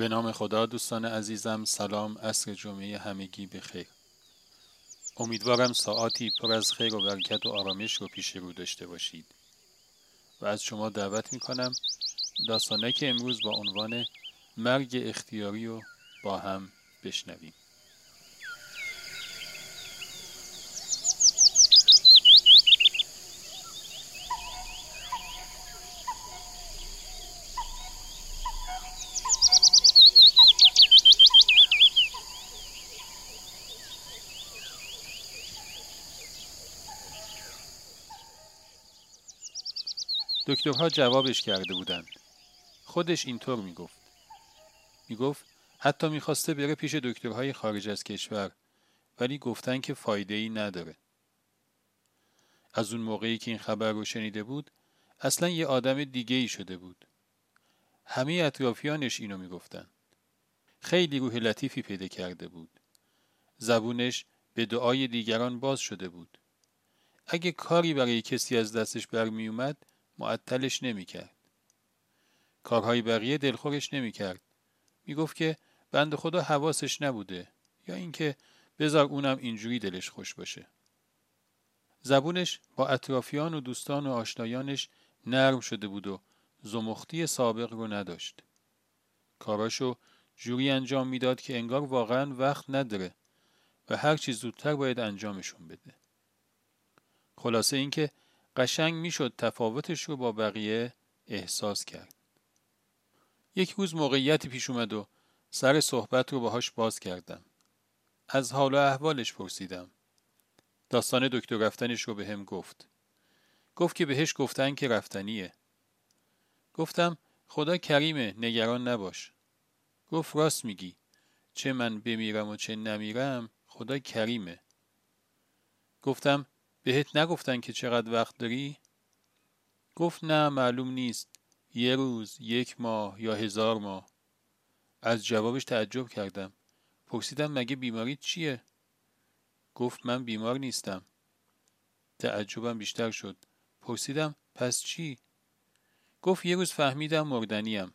به نام خدا دوستان عزیزم سلام عصر جمعه همگی بخیر امیدوارم ساعاتی پر از خیر و برکت و آرامش رو پیش رو داشته باشید. و از شما دعوت می کنم داستانک امروز با عنوان مرگ اختیاری رو با هم بشنویم. دکترها جوابش کرده بودند. خودش اینطور می‌گفت. می‌گفت حتی می‌خواسته بره پیش دکترهای خارج از کشور ولی گفتن که فایده ای نداره. از اون موقعی که این خبر رو شنیده بود اصلا یه آدم دیگه ای شده بود. همه اطرافیانش اینو می‌گفتن. خیلی روح لطیفی پیدا کرده بود. زبونش به دعای دیگران باز شده بود. اگه کاری برای کسی از دستش برمی اومد معطلش نمی‌کرد. کارهای بقیه دلخورش نمی‌کرد. می‌گفت که بند خدا حواسش نبوده یا اینکه بذار اونم اینجوری دلش خوش باشه. زبونش با اطرافیان و دوستان و آشنایانش نرم شده بود و زمختی سابق رو نداشت. کاراشو جوری انجام می‌داد که انگار واقعا وقت نداره و هر چیز زودتر باید انجامشون بده. خلاصه اینکه قشنگ می‌شد تفاوتش رو با بقیه احساس کرد. یک روز موقعیتی پیش اومد و سر صحبت رو باهاش باز کردم. از حال و احوالش پرسیدم. داستان دکتر رفتنش رو به هم گفت. گفت که بهش گفتن که رفتنیه. گفتم خدا کریمه نگران نباش. گفت راست میگی. چه من بمیرم و چه نمیرم خدا کریمه. گفتم بهت نگفتن که چقدر وقت داری؟ گفت نه معلوم نیست. یه روز، یک ماه یا هزار ماه. از جوابش تعجب کردم. پرسیدم مگه بیماری چیه؟ گفت من بیمار نیستم. تعجبم بیشتر شد. پرسیدم پس چی؟ گفت یه روز فهمیدم مردنیم.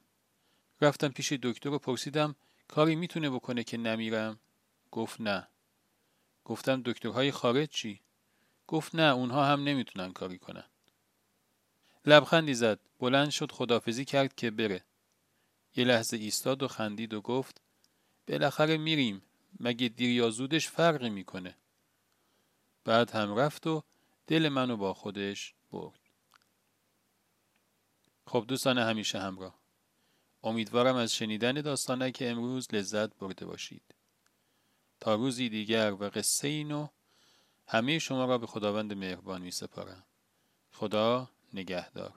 رفتم پیش دکتر و پرسیدم کاری می‌تونه بکنه که نمیرم؟ گفت نه. گفتم دکترهای خارج چی؟ گفت نه اونها هم نمی‌تونن کاری کنن. لبخندی زد. بلند شد خدافزی کرد که بره. یه لحظه ایستاد و خندید و گفت بالاخره میریم مگه دیر یا زودش فرقی می‌کنه. بعد هم رفت و دل منو با خودش برد. خب دوستان همیشه همراه. امیدوارم از شنیدن داستانه که امروز لذت برده باشید. تا روزی دیگر و قصه اینو همه شما را به خداوند مهربان می سپارم. خدا نگهدار.